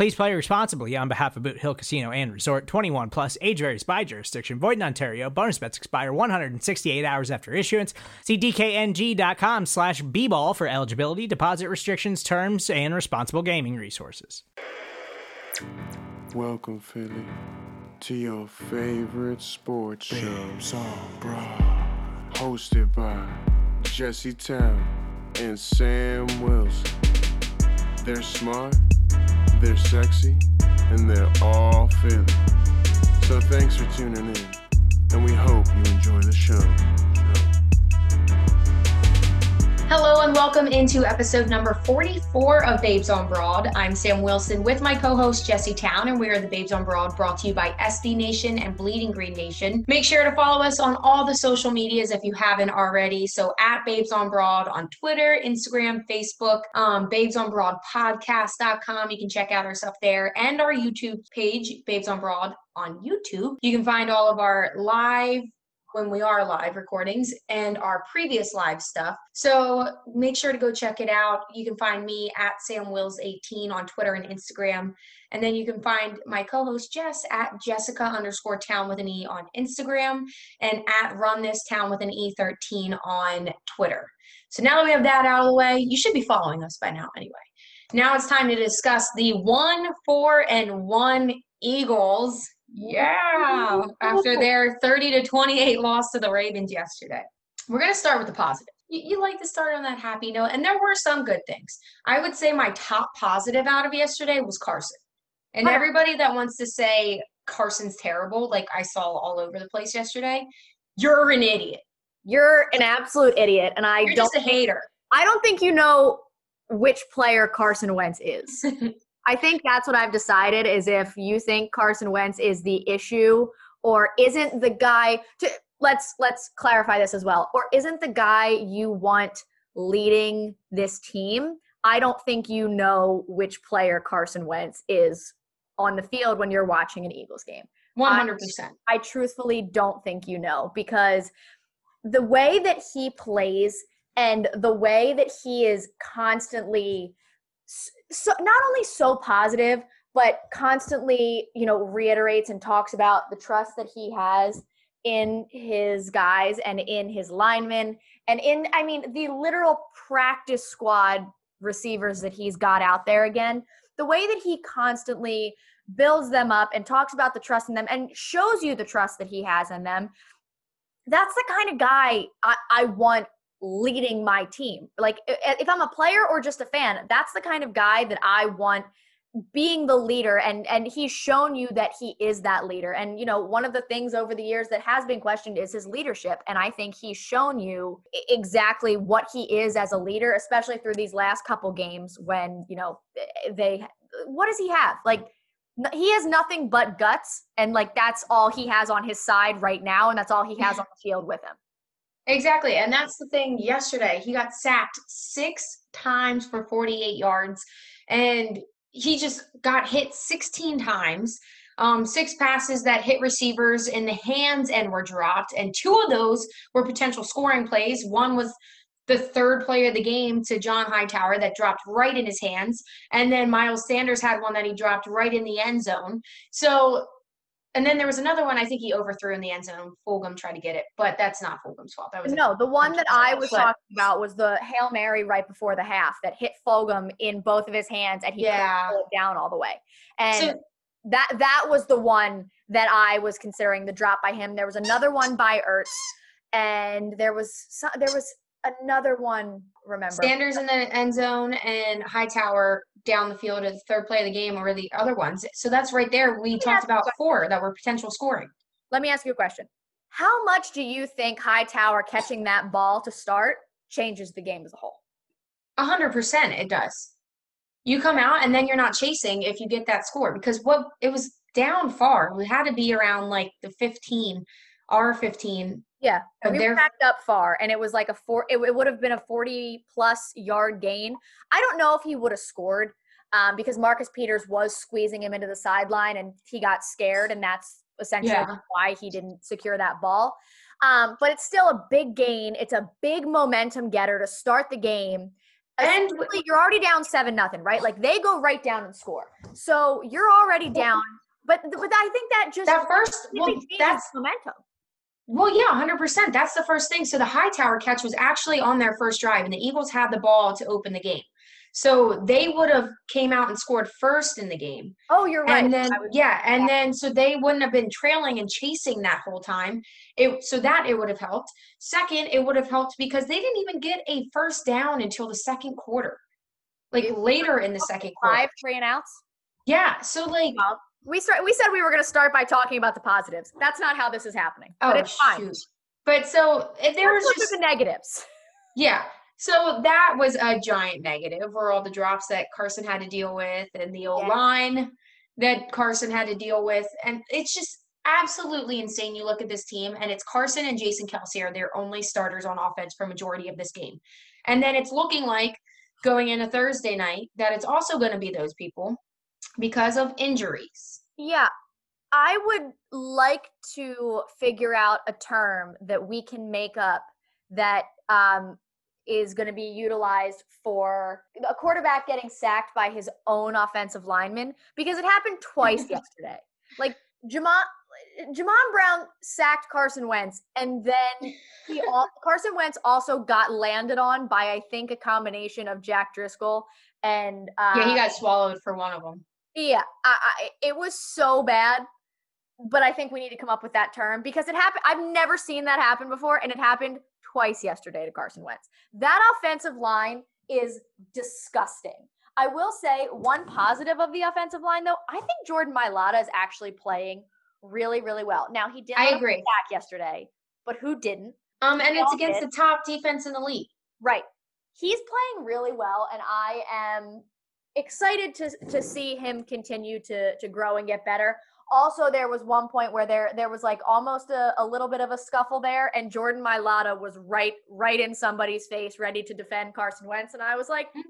Please play responsibly on behalf of Boot Hill Casino and Resort 21 plus age varies by jurisdiction. Void in Ontario. Bonus bets expire 168 hours after issuance. See DKNG.com slash B-ball for eligibility, deposit restrictions, terms, and responsible gaming resources. Welcome, Philly, to your favorite sports show. Song, bro. Hosted by Jesse Town and Sam Wilson. They're smart, they're sexy, and they're all Philly. So thanks for tuning in, and we hope you enjoy the show. Hello and welcome into episode number 44 of Babes on Broad. I'm Sam Wilson with my co-host Jesse Town, and we are the Babes on Broad brought to you by SB Nation and Bleeding Green Nation. Make sure to follow us on all the social medias if you haven't already. So at Babes on Broad on Twitter, Instagram, Facebook, um, Babes on Broad podcast.com. You can check out our stuff there and our YouTube page, Babes on Broad on YouTube. You can find all of our live when we are live recordings and our previous live stuff. So make sure to go check it out. You can find me at Sam Wills18 on Twitter and Instagram. And then you can find my co-host Jess at Jessica underscore town with an E on Instagram and at Run This Town with an E13 on Twitter. So now that we have that out of the way, you should be following us by now anyway. Now it's time to discuss the one, four, and one Eagles yeah, after their 30 to 28 loss to the Ravens yesterday. We're going to start with the positive. You, you, like to start on that happy note, and there were some good things. I would say my top positive out of yesterday was Carson. And everybody that wants to say Carson's terrible, like I saw all over the place yesterday, you're an idiot. You're an absolute idiot, and I you're don't just a hater. I don't think you know which player Carson Wentz is. I think that's what I've decided is if you think Carson Wentz is the issue or isn't the guy to let's let's clarify this as well. Or isn't the guy you want leading this team? I don't think you know which player Carson Wentz is on the field when you're watching an Eagles game. 100% I, I truthfully don't think you know because the way that he plays and the way that he is constantly so not only so positive but constantly you know reiterates and talks about the trust that he has in his guys and in his linemen and in i mean the literal practice squad receivers that he's got out there again. The way that he constantly builds them up and talks about the trust in them and shows you the trust that he has in them that's the kind of guy I, I want leading my team. Like if I'm a player or just a fan, that's the kind of guy that I want being the leader and and he's shown you that he is that leader. And you know one of the things over the years that has been questioned is his leadership and i think he's shown you exactly what he is as a leader especially through these last couple games when you know they what does he have? Like he has nothing but guts and like that's all he has on his side right now and that's all he has on the field with him Exactly. And that's the thing yesterday. He got sacked six times for 48 yards and he just got hit 16 times. Um, six passes that hit receivers in the hands and were dropped. And two of those were potential scoring plays. One was the third play of the game to John Hightower that dropped right in his hands. And then Miles Sanders had one that he dropped right in the end zone. So and then there was another one I think he overthrew in the end zone. Fulgham tried to get it, but that's not Fulgham's fault. That was no. The one that I was talking about was the hail mary right before the half that hit Fulgham in both of his hands, and he yeah. pulled it down all the way. And so, that that was the one that I was considering the drop by him. There was another one by Ertz, and there was some, there was another one. Remember, Sanders in the end zone and Hightower down the field at the third play of the game or the other ones. So that's right there. We talked ask you a about four that were potential scoring. let me ask you a question. How much do you think Hightower catching that ball to start changes the game as a whole? A hundred percent it does. You come out and then you're not chasing if you get that score because what it was down far. We had to be around like the 15, R 15. Yeah, we they're- backed up far, and it was like a four. It, it would have been a forty-plus yard gain. I don't know if he would have scored um, because Marcus Peters was squeezing him into the sideline, and he got scared, and that's essentially Yeah. why he didn't secure that ball. Um, but it's still a big gain. It's a big momentum getter to start the game. And you're already down seven nothing, right? Like they go right down and score, so you're already down. But but I think that just that first, well, that's momentum. Well, yeah, 100%. That's the first thing. So the Hightower catch was actually on their first drive, and the Eagles had the ball to open the game. So they would have came out and scored first in the game. Oh, you're right. And then yeah, and then so they wouldn't have been trailing and chasing that whole time. It so that it would have helped. Second, it would have helped because they didn't even get a first down until the second quarter. Like later in the second quarter. five three and outs. Yeah. So like We start. We said we were going to start by talking about the positives. That's not how this is happening. oh but it's fine. shoot. But so if there was Let's at just the negatives. Yeah. So that was a giant negative were all the drops that Carson had to deal with and the old Yeah. line that Carson had to deal with. And it's just absolutely insane. You look at this team and it's Carson and Jason Kelce are their only starters on offense for majority of this game. And then it's looking like going into Thursday night that it's also going to be those people because of injuries. Yeah, I would like to figure out a term that we can make up that um, is going to be utilized for a quarterback getting sacked by his own offensive lineman because it happened twice yesterday. Like Jamon, Jamon Brown sacked Carson Wentz, and then he al- Carson Wentz also got landed on by I think a combination of Jack Driscoll and uh, yeah, he got swallowed for one of them. Yeah, I, I, it was so bad. But I think we need to come up with that term because it happened. I've never seen that happen before, and it happened twice yesterday to Carson Wentz. That offensive line is disgusting. I will say one positive of the offensive line, though. I think Jordan Mailata is actually playing really, really well. Now he did I let up a agree. sack yesterday, but who didn't? Um, and it's against did. the top defense in the league. Right. He's playing really well, and I am excited to to see him continue to to grow and get better. Also, there was one point where there there was like almost a, a little bit of a scuffle there, and Jordan Mailata was right right in somebody's face, ready to defend Carson Wentz, and I was like, "Hmm,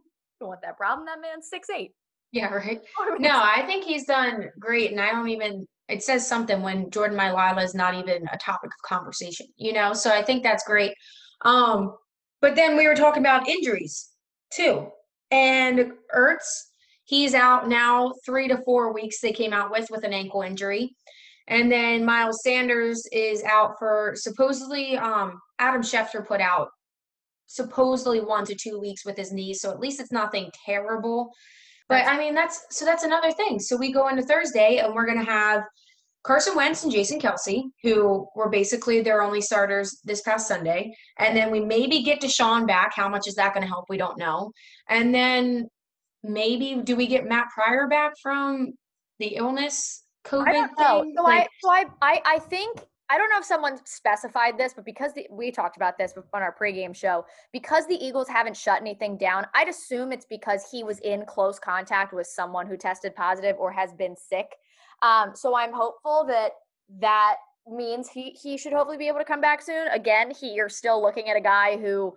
don't want that problem. That man's six eight. Yeah, right. No, I think he's done great, and I don't even. It says something when Jordan Mailata is not even a topic of conversation, you know. So I think that's great. Um, but then we were talking about injuries too, and Ertz, he's out now three to four weeks. They came out with with an ankle injury, and then Miles Sanders is out for supposedly. Um, Adam Schefter put out supposedly one to two weeks with his knee, so at least it's nothing terrible. But I mean, that's so that's another thing. So we go into Thursday and we're going to have Carson Wentz and Jason Kelce, who were basically their only starters this past Sunday. And then we maybe get DeSean back. How much is that going to help? We don't know. And then maybe do we get Matt Pryor back from the illness COVID I don't know. thing? So Like, I, so I, I, I think I don't know if someone specified this, but because the, we talked about this on our pregame show, because the Eagles haven't shut anything down, I'd assume it's because he was in close contact with someone who tested positive or has been sick. Um, so I'm hopeful that that means he he should hopefully be able to come back soon. Again, he you're still looking at a guy who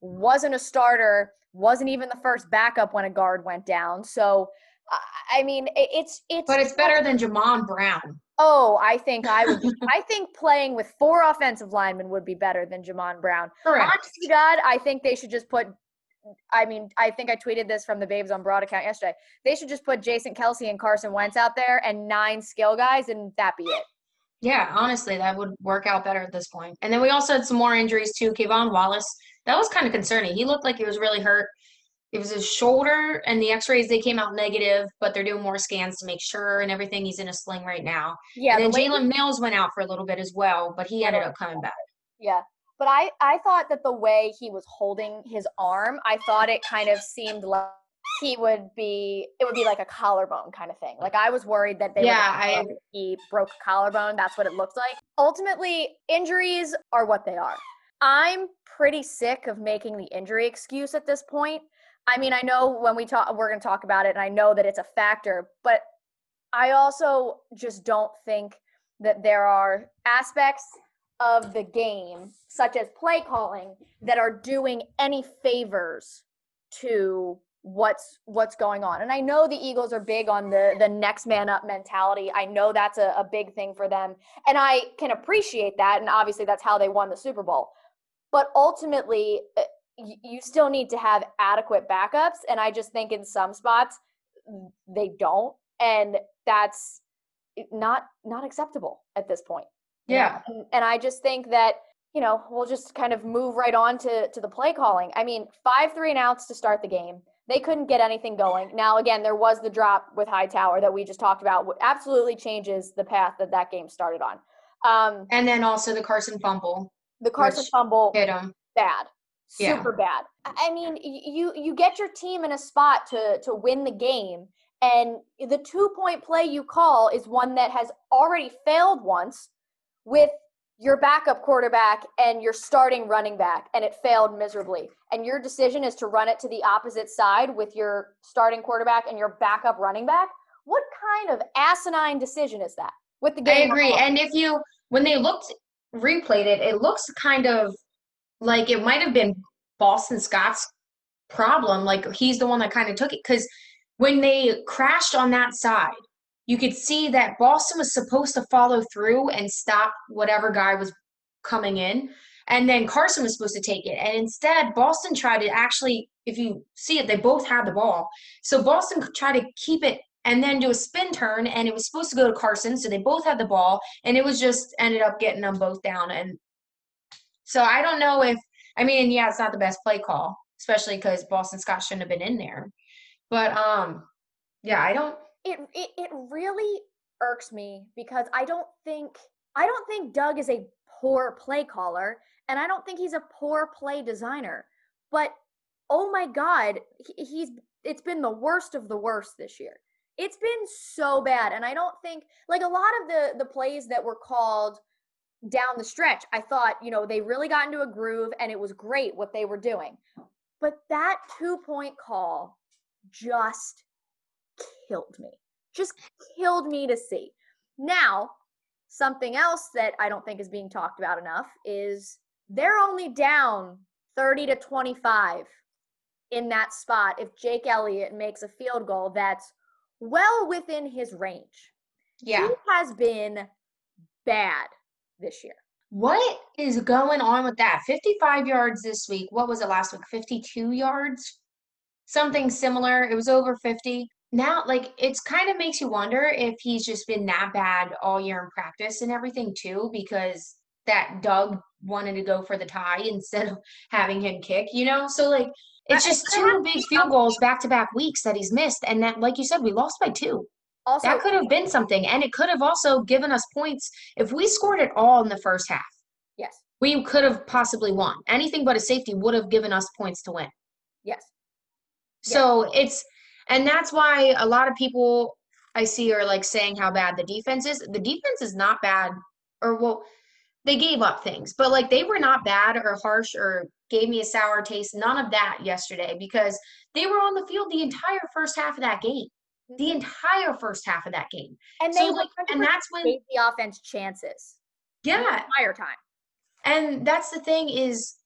wasn't a starter, wasn't even the first backup when a guard went down. So I- mean, it's it's but it's better than Jamon Brown. Oh, I think I would. Be, I think playing with four offensive linemen would be better than Jamon Brown. Correct. Honest to God, I think they should just put. I mean, I think I tweeted this from the Babes on Broad account yesterday. They should just put Jason Kelce and Carson Wentz out there and nine skill guys, and that be it. Yeah, honestly, that would work out better at this point. And then we also had some more injuries too. K'Von Wallace, that was kind of concerning. He looked like he was really hurt. It was his shoulder, and the X-rays they came out negative, but they're doing more scans to make sure and everything. He's in a sling right now. Yeah, and then the Jalen Mills went out for a little bit as well, but he ended up coming back. Yeah. But I I thought that the way he was holding his arm, I thought it kind of seemed like he would be it would be like a collarbone kind of thing. Like I was worried that they Yeah, I- he broke a collarbone. That's what it looked like. Ultimately, injuries are what they are. I'm pretty sick of making the injury excuse at this point. I mean, I know when we talk we're going to talk about it and I know that it's a factor, but I also just don't think that there are aspects of the game such as play calling that are doing any favors to what's what's going on. And i know the eagles are big on the the next man up mentality. I know that's a, a big thing for them. And i can appreciate that. And obviously that's how they won the super bowl. But ultimately uh, you still need to have adequate backups. And i just think in some spots they don't. And that's not not acceptable at this point? Yeah. and, and i just think that you know we'll just kind of move right on to to the play calling. I mean five three and outs to start the game. They couldn't get anything going. Now again there was the drop with hightower that we just talked about absolutely changes the path that that game started on. Um And then also the Carson fumble. The carson fumble hit him. bad. Yeah. super bad. I- i mean you you get your team in a spot to to win the game and the two point play you call is one that has already failed once with your backup quarterback and your starting running back and it failed miserably and your decision is to run it to the opposite side with your starting quarterback and your backup running back what kind of asinine decision is that with the game, I agree. And if you, when they looked, replayed it, it looks kind of like it might have been Boston Scott's problem. Like he's the one that kind of took it. Because when they crashed on that side, you could see that Boston was supposed to follow through and stop whatever guy was coming in. And then Carson was supposed to take it. And instead, Boston tried to actually, if you see it, they both had the ball. So Boston tried to keep it and then do a spin turn, and it was supposed to go to Carson. So they both had the ball, and it was just ended up getting them both down. And so I don't know if, I mean, yeah, it's not the best play call, especially because Boston Scott shouldn't have been in there. But um, yeah, I don't. It, it it really irks me because I don't think I don't think Doug is a poor play caller and I don't think he's a poor play designer. But oh my god, he- he's it's been the worst of the worst this year. It's been so bad and I don't think like a lot of the the plays that were called down the stretch, I thought, you know, they really got into a groove and it was great what they were doing. But that two-point call just killed me. Just killed me to see. Now, something else that I don't think is being talked about enough is they're only down 30 to 25 in that spot if Jake Elliott makes a field goal that's well within his range. Yeah. He has been bad this year. What is going on with that? 55 yards this week. What was it last week? 52 yards? Something similar. It was over 50. Now, like, it's kind of makes you wonder if he's just been that bad all year in practice and everything, too, because that Doug wanted to go for the tie instead of having him kick, you know? So, like, it's just two big field goals back to back weeks that he's missed. And that, like you said, we lost by two. Also, That could have been something. And it could have also given us points if we scored it all in the first half yes, we could have possibly won. Anything but a safety would have given us points to win. yes. So it's, and that's why a lot of people I see are like saying how bad the defense is. The defense is not bad, or well, they gave up things, but like they were not bad or harsh or gave me a sour taste. None of that yesterday because they were on the field the entire first half of that game. The mm-hmm. entire first half of that game. And So they like, and that's when, the offense chances the yeah, entire time. And that's the thing is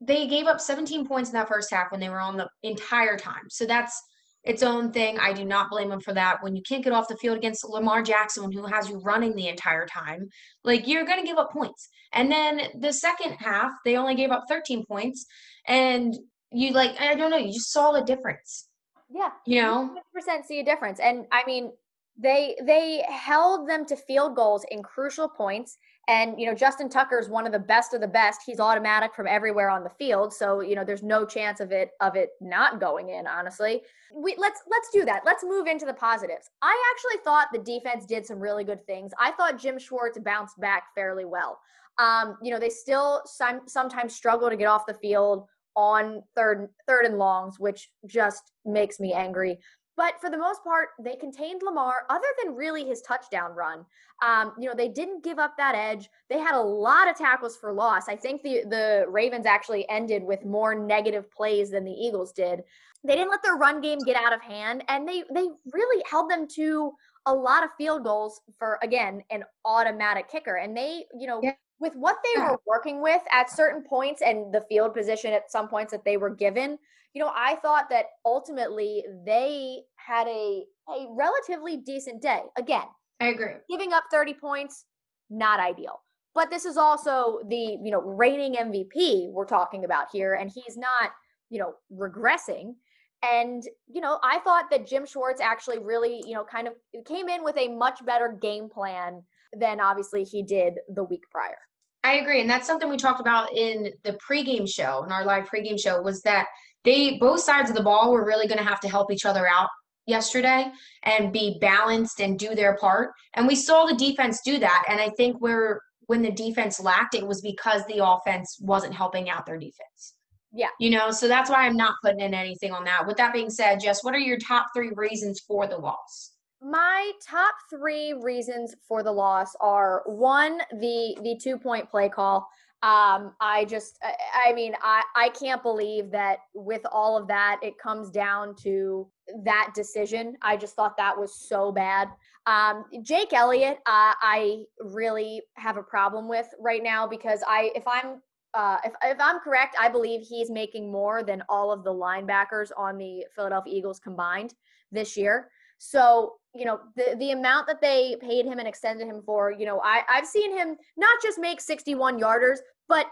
they gave up 17 points in that first half when they were on the entire time. So that's its own thing. I do not blame them for that. When you can't get off the field against Lamar Jackson, who has you running the entire time, like you're going to give up points. And then the second half, they only gave up 13 points. And you like, I don't know, you just saw the difference, Yeah. you know? 100% see a difference. And I mean, they they held them to field goals in crucial points. And you know, Justin Tucker is one of the best of the best. He's automatic from everywhere on the field, so you know, there's no chance of it of it not going in. Honestly, we let's let's do that. Let's move into the positives. I actually thought the defense did some really good things. I thought Jim Schwartz bounced back fairly well. Um, you know, they still some, sometimes struggle to get off the field on third third and longs, which just makes me angry. But for the most part, they contained Lamar, other than really his touchdown run. Um, you know, they didn't give up that edge. They had a lot of tackles for loss. I think the the Ravens actually ended with more negative plays than the Eagles did. They didn't let their run game get out of hand, and they they really held them to a lot of field goals for again an automatic kicker. And they, you know, yeah. with what they were working with at certain points and the field position at some points that they were given, you know, I thought that ultimately they had a a relatively decent day. Again, I agree. Giving up 30 points, not ideal. But this is also the, you know, reigning MVP we're talking about here and he's not, you know, regressing. And, you know, I thought that Jim Schwartz actually really, you know, kind of came in with a much better game plan than obviously he did the week prior. I agree. And that's something we talked about in the pregame show, in our live pregame show, was that they both sides of the ball were really going to have to help each other out yesterday and be balanced and do their part. And we saw the defense do that. And I think where when the defense lacked, it was because the offense wasn't helping out their defense. Yeah. You know, so that's why I'm not putting in anything on that. With that being said, Jess, what are your top three reasons for the loss? My top three reasons for the loss are one, the the two point play call. Um, I just, I mean, I, I can't believe that with all of that, it comes down to that decision. I just thought that was so bad. Um, Jake Elliott, uh, I really have a problem with right now because I, if I'm, uh, if, if I'm correct, I believe he's making more than all of the linebackers on the Philadelphia Eagles combined this year. So, you know, the the amount that they paid him and extended him for, you know, I, I've seen him not just make 61 yarders, but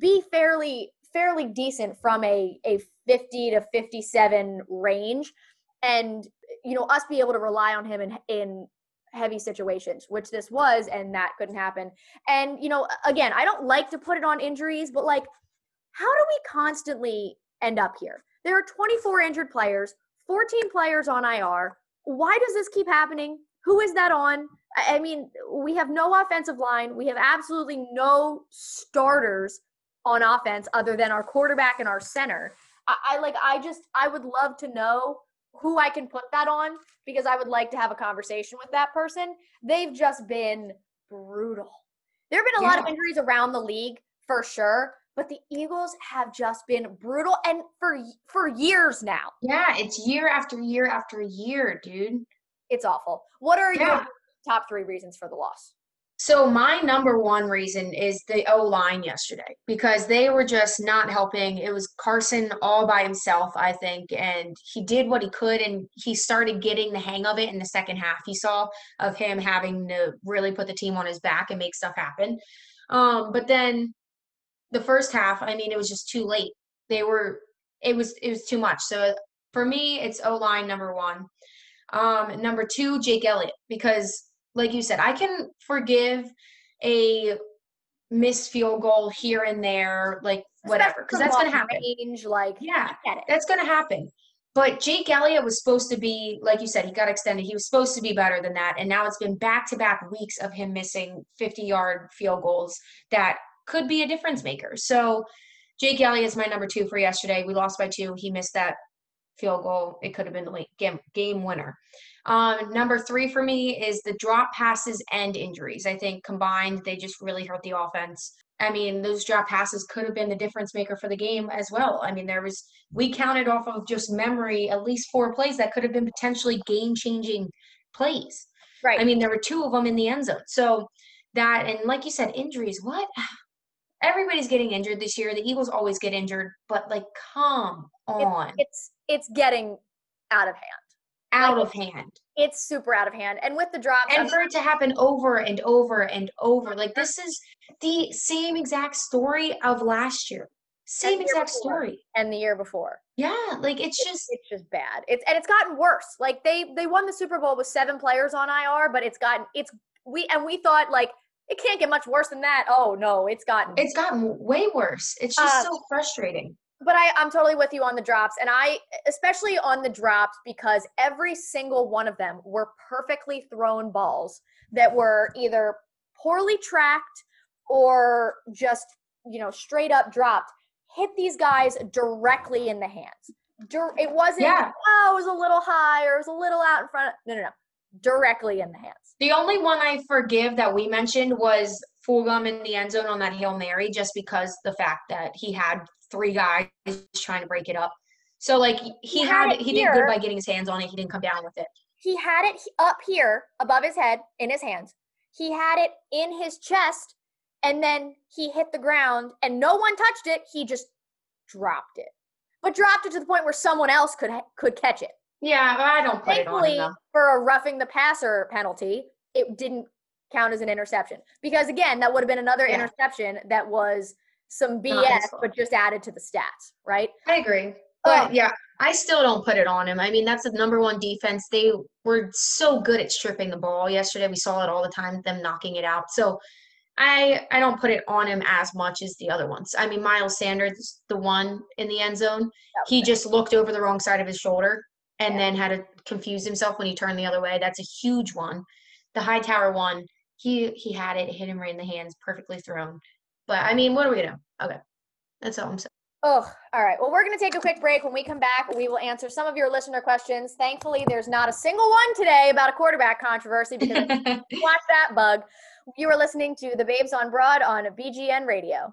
be fairly fairly decent from a a 50 to 57 range. And you know us be able to rely on him in in heavy situations which this was and that couldn't happen. And you know again i don't like to put it on injuries but like how do we constantly end up here? There are 24 injured players 14 players on ir why does this keep happening who is that on I mean, we have no offensive line. We have absolutely no starters on offense other than our quarterback and our center. I, I, like I just I would love to know who I can put that on because I would like to have a conversation with that person. They've just been brutal. There have been a yeah. lot of injuries around the league for sure, but the Eagles have just been brutal and for for years now. Yeah, it's year after year after year, dude. It's awful. What are yeah. your top three reasons for the loss? So my number one reason is the O line yesterday because they were just not helping. It was Carson all by himself, I think, and he did what he could, and he started getting the hang of it in the second half. You saw of him having to really put the team on his back and make stuff happen. Um, but then the first half, I mean, it was just too late. They were, it was, it was too much. So for me, it's O line number one. Um, number two, Jake Elliott, because like you said, I can forgive a missed field goal here and there, like whatever, because that's going to happen. Range, like yeah, that's going to happen. But Jake Elliott was supposed to be, like you said, he got extended. He was supposed to be better than that, and now it's been back to back weeks of him missing 50 yard field goals that could be a difference maker. So Jake Elliott's my number two for yesterday. We lost by two. He missed that field goal. It could have been the game game winner. Um, number three for me is the drop passes and injuries. I think combined, they just really hurt the offense. I mean, those drop passes could have been the difference maker for the game as well. I mean, there was, we counted off of just memory at least four plays that could have been potentially game changing plays. Right. I mean, there were two of them in the end zone. So that, and like you said, injuries, what? Everybody's getting injured this year. The Eagles always get injured, but like, come on. It's, it's, it's getting out of hand out like, of hand. It's super out of hand. And with the drop, and for it to happen over and over and over, like this is the same exact story of last year. Same exact before, story. And the year before. Yeah, like it's, it's just it's just bad. It's and it's gotten worse. Like they they won the Super Bowl with seven players on IR, but it's gotten it's we and we thought like it can't get much worse than that. Oh no, it's gotten it's gotten way worse. It's just uh, so frustrating but I, I'm totally with you on the drops. And I, especially on the drops, because every single one of them were perfectly thrown balls that were either poorly tracked or just, you know, straight up dropped, hit these guys directly in the hands. It wasn't, yeah. oh, it was a little high or it was a little out in front. Of, no, no, no. Directly in the hands. The only one I forgive that we mentioned was Fulgham in the end zone on that Hail Mary, just because the fact that he had three guys trying to break it up. So like he, he had, had he here. did good by getting his hands on it. He didn't come down with it. He had it up here above his head in his hands. He had it in his chest and then he hit the ground and no one touched it. He just dropped it. But dropped it to the point where someone else could could catch it. Yeah, I don't put Thankfully, it on him, Thankfully, for a roughing the passer penalty, it didn't count as an interception because again, that would have been another yeah. interception that was some BS, but just added to the stats, right? I agree. Oh. But yeah, I still don't put it on him. I mean, that's the number one defense. They were so good at stripping the ball yesterday. We saw it all the time, them knocking it out. So I I don't put it on him as much as the other ones. I mean, Miles Sanders, the one in the end zone, he just looked over the wrong side of his shoulder and yeah. then had to confuse himself when he turned the other way. That's a huge one. The Hightower one, he he had it, hit him right in the hands, perfectly thrown. But I mean, what are we gonna do? Okay. That's all I'm saying. Oh, all right. Well, we're going to take a quick break. When we come back, we will answer some of your listener questions. Thankfully, there's not a single one today about a quarterback controversy because you watch that bug. You are listening to the Babes on Broad on BGN Radio.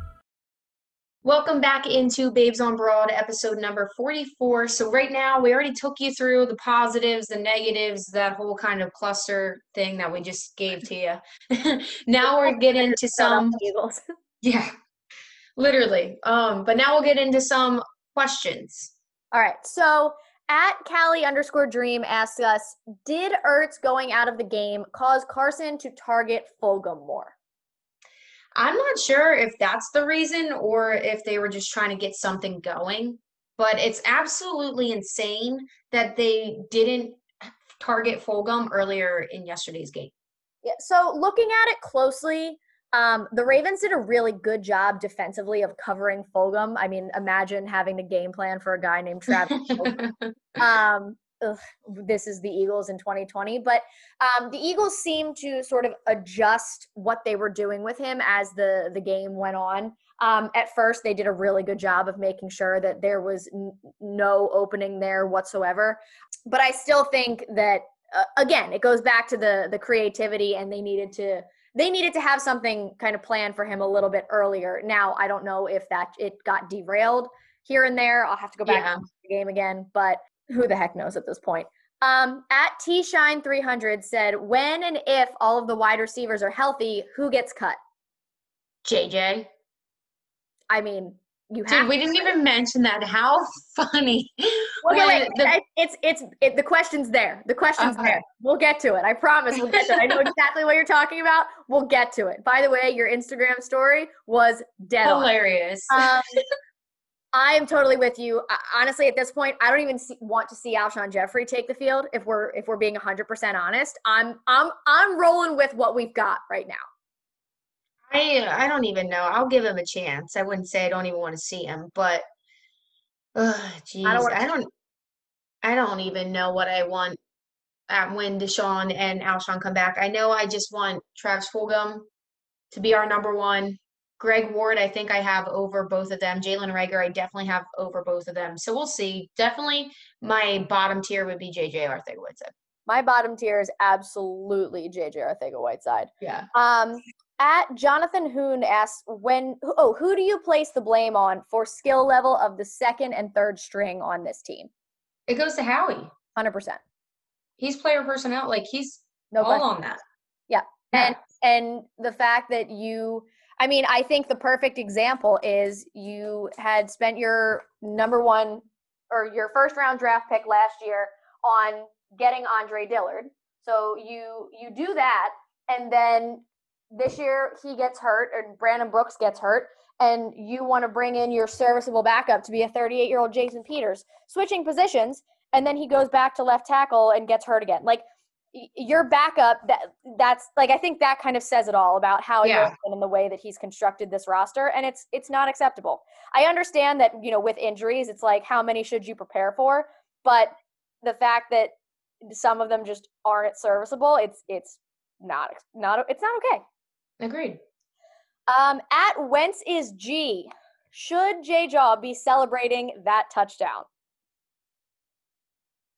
Welcome back into Babes on Broad, episode number 44. So, right now, we already took you through the positives, the negatives, that whole kind of cluster thing that we just gave to you. now we're getting into some. Yeah, literally. Um, but now we'll get into some questions. All right. So, at Callie underscore dream asks us Did Ertz going out of the game cause Carson to target Fulgham more? I'm not sure if that's the reason or if they were just trying to get something going, but it's absolutely insane that they didn't target Fulgham earlier in yesterday's game. Yeah, so looking at it closely, um, the Ravens did a really good job defensively of covering Fulgham. I mean, imagine having a game plan for a guy named Travis. um, this is the Eagles in 2020. But um, the Eagles seemed to sort of adjust what they were doing with him as the the game went on. Um, at first, they did a really good job of making sure that there was n- no opening there whatsoever. But I still think that uh, again, it goes back to the the creativity, and they needed to they needed to have something kind of planned for him a little bit earlier. Now, I don't know if that it got derailed here and there. I'll have to go back yeah. to the game again, but who the heck knows at this point. Um, at T Shine 300 said, when and if all of the wide receivers are healthy, who gets cut? JJ. I mean, you have. Dude, we didn't even mention that. How funny! Well, wait, the, it's it's it, the question's there. The question's okay. there. We'll get to it. I promise. We'll get to it. I know exactly what you're talking about. We'll get to it. By the way, your Instagram story was dead hilarious. Um, I am totally with you. honestly, at this point, I don't even see, want to see Alshon Jeffery take the field. If we're if we're being 100% honest, I'm I'm I'm rolling with what we've got right now. I I don't even know. I'll give him a chance. I wouldn't say I don't even want to see him, but uh, geez, I don't, I don't I don't even know what I want when DeSean and Alshon come back. I know I just want Travis Fulgham to be our number one. Greg Ward, I think I have over both of them. Jalen Reagor, I definitely have over both of them. So we'll see. Definitely my bottom tier would be JJ Arcega-Whiteside. My bottom tier is absolutely JJ Arcega-Whiteside. Yeah. Um, at Jonathan Hoon asks when oh who do you place the blame on for skill level of the second and third string on this team? It goes to Howie. Hundred percent. He's player personnel. Like he's no all question. on that. Yeah. yeah. And and the fact that you I mean, I think the perfect example is you had spent your number one or your first round draft pick last year on getting Andre Dillard. So you you do that and then this year he gets hurt and Brandon Brooks gets hurt and you want to bring in your serviceable backup to be a 38 year old Jason Peters, switching positions, and then he goes back to left tackle and gets hurt again. Like your backup, that that's like I think that kind of says it all about how yeah. and the way that he's constructed this roster, and it's it's not acceptable. I understand that you know with injuries, it's like how many should you prepare for, but the fact that some of them just aren't serviceable, it's it's not not it's not okay. Agreed. Um, at Wentz is G. Should Jay Jaw be celebrating that touchdown?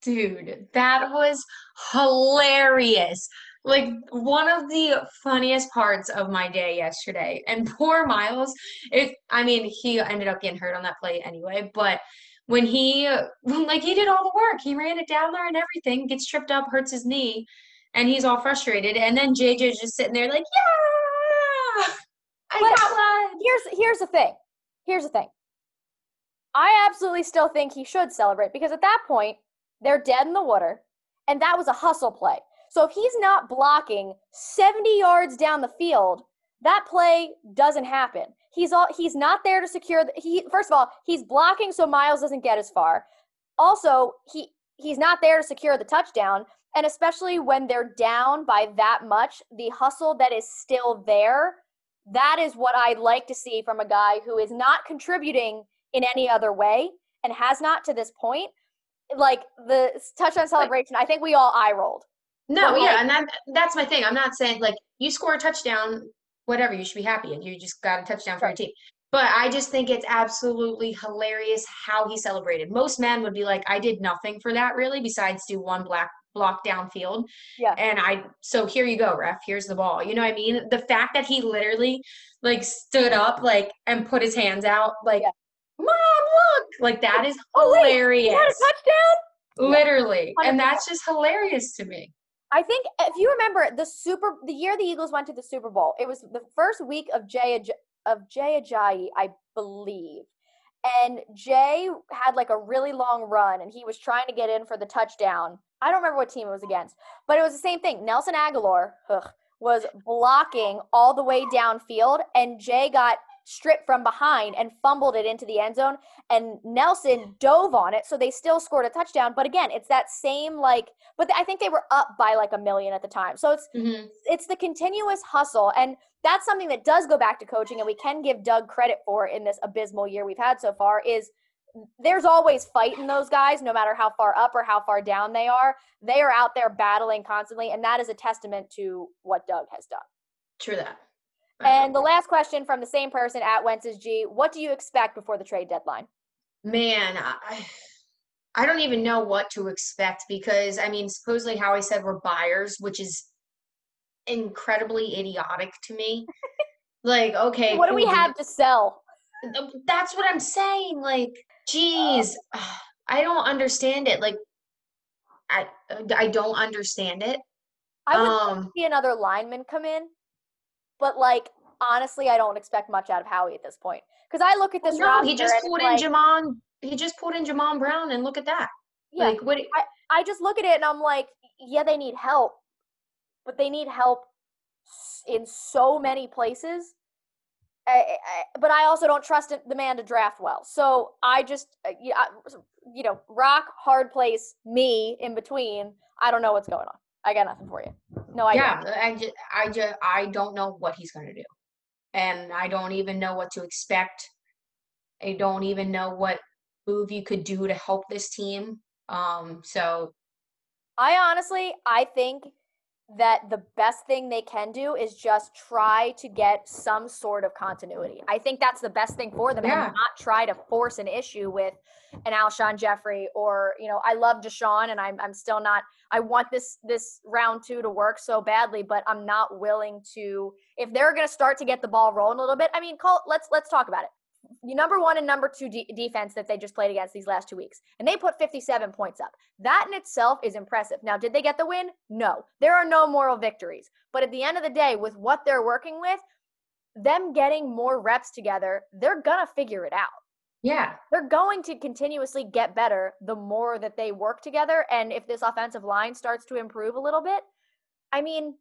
Dude, that was hilarious. Like one of the funniest parts of my day yesterday. And poor Miles, it I mean, he ended up getting hurt on that play anyway, but when he like he did all the work. He ran it down there and everything, gets tripped up, hurts his knee, and he's all frustrated. And then JJ's just sitting there like, yeah. I but got one. Here's here's the thing. Here's the thing. I absolutely still think he should celebrate because at that point they're dead in the water, and that was a hustle play. So if he's not blocking 70 yards down the field, that play doesn't happen. He's all he's not there to secure the, he first of all, he's blocking so Miles doesn't get as far. Also, he he's not there to secure the touchdown, and especially when they're down by that much, the hustle that is still there that is what I'd like to see from a guy who is not contributing in any other way and has not to this point. Like the touchdown celebration, I think we all eye rolled. No, yeah, and that that's my thing. I'm not saying like you score a touchdown, whatever, you should be happy and you just got a touchdown for your team. But I just think it's absolutely hilarious how he celebrated. Most men would be like, I did nothing for that really, besides do one black block downfield. Yeah. And I so here you go, ref. Here's the ball. You know what I mean? The fact that he literally like stood up like and put his hands out like yeah. Mom look like that is oh, hilarious. Wait, a touchdown? Literally. Yeah. And that's just hilarious to me. I think if you remember the super the year the Eagles went to the Super Bowl, it was the first week of Jay of Jay Ajayi, I believe. And Jay had like a really long run and he was trying to get in for the touchdown I don't remember what team it was against, but it was the same thing. Nelson Agholor ugh, was blocking all the way downfield, and Jay got stripped from behind and fumbled it into the end zone. And Nelson dove on it, so they still scored a touchdown. But again, it's that same like, but I think they were up by like a million at the time. So it's mm-hmm. it's the continuous hustle, and that's something that does go back to coaching, and we can give Doug credit for in this abysmal year we've had so far. Is there's always fight in those guys, no matter how far up or how far down they are. They are out there battling constantly, and that is a testament to what Doug has done. True that. And the last question from the same person at Wentz's G: What do you expect before the trade deadline? Man, I, I don't even know what to expect because I mean, supposedly how I said we're buyers, which is incredibly idiotic to me. like, okay, what do we have to sell? That's what I'm saying. Like, Jeez, I don't understand it. Like, I I don't understand it. I would um, see another lineman come in, but like honestly, I don't expect much out of Howie at this point because I look at this. No, he just pulled in like, Jamon. He just pulled in Jamon Brown, and look at that. Yeah, like what? I I just look at it and I'm like, yeah, they need help, but they need help in so many places I, I, but I also don't trust the man to draft well. So I just, uh, you know, rock, hard place, me in between. I don't know what's going on. I got nothing for you. No idea. Yeah, I just, I just, I don't know what he's going to do, and I don't even know what to expect. I don't even know what move you could do to help this team. Um, so I honestly, I think that the best thing they can do is just try to get some sort of continuity. I think that's the best thing for them yeah. and not try to force an issue with an Alshon Jeffery or, you know, I love DeSean and I'm I'm still not I want this this round two to work so badly, but I'm not willing to if they're gonna start to get the ball rolling a little bit, I mean call let's let's talk about it number one and number two de- defense that they just played against these last two weeks. And they put 57 points up. That in itself is impressive. Now, did they get the win? No. There are no moral victories. But at the end of the day, with what they're working with, them getting more reps together, they're going to figure it out. Yeah. They're going to continuously get better the more that they work together. And if this offensive line starts to improve a little bit, I mean,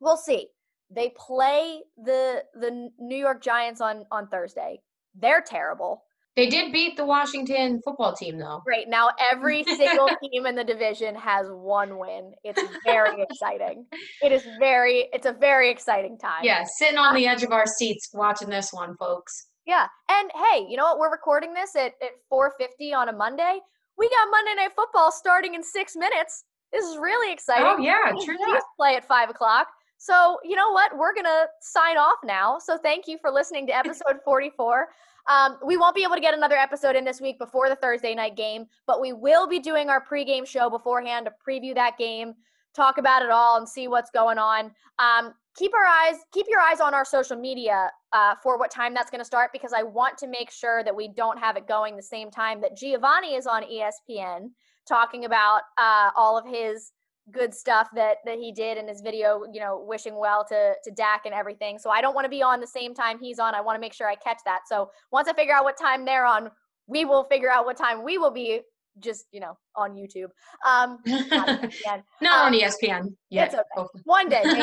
we'll see They play the the New York Giants on on Thursday. They're terrible. They did beat the Washington football team, though. Great. Now every single team in the division has one win. It's very exciting. It is very. It's a very exciting time. Yeah, sitting on the edge of our seats watching this one, folks. Yeah. And hey, you know what? We're recording this at, at 4.50 on a Monday. We got Monday Night Football starting in six minutes. This is really exciting. Oh, yeah, true play at 5 o'clock. So, you know what? We're going to sign off now. So, thank you for listening to episode 44. Um, we won't be able to get another episode in this week before the Thursday night game, but we will be doing our pregame show beforehand to preview that game, talk about it all, and see what's going on. Um, keep our eyes, keep your eyes on our social media uh, for what time that's going to start because I want to make sure that we don't have it going the same time that Giovanni is on ESPN talking about uh, all of his good stuff that that he did in his video, you know, wishing well to to Dak and everything. So I don't want to be on the same time he's on. I want to make sure I catch that. So once I figure out what time they're on, we will figure out what time we will be just, you know, on YouTube. Um not ESPN. Not on Um, ESPN yet. it's okay. hopefully. One day.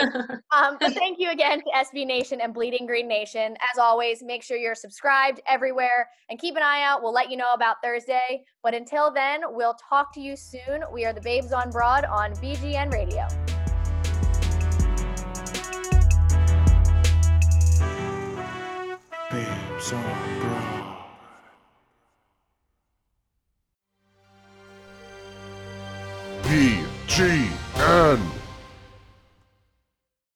Um, but thank you again to SB Nation and Bleeding Green Nation. As always, make sure you're subscribed everywhere and keep an eye out. We'll let you know about Thursday. But until then, we'll talk to you soon. We are the Babes on Broad on BGN Radio. Babes on Broad. G N.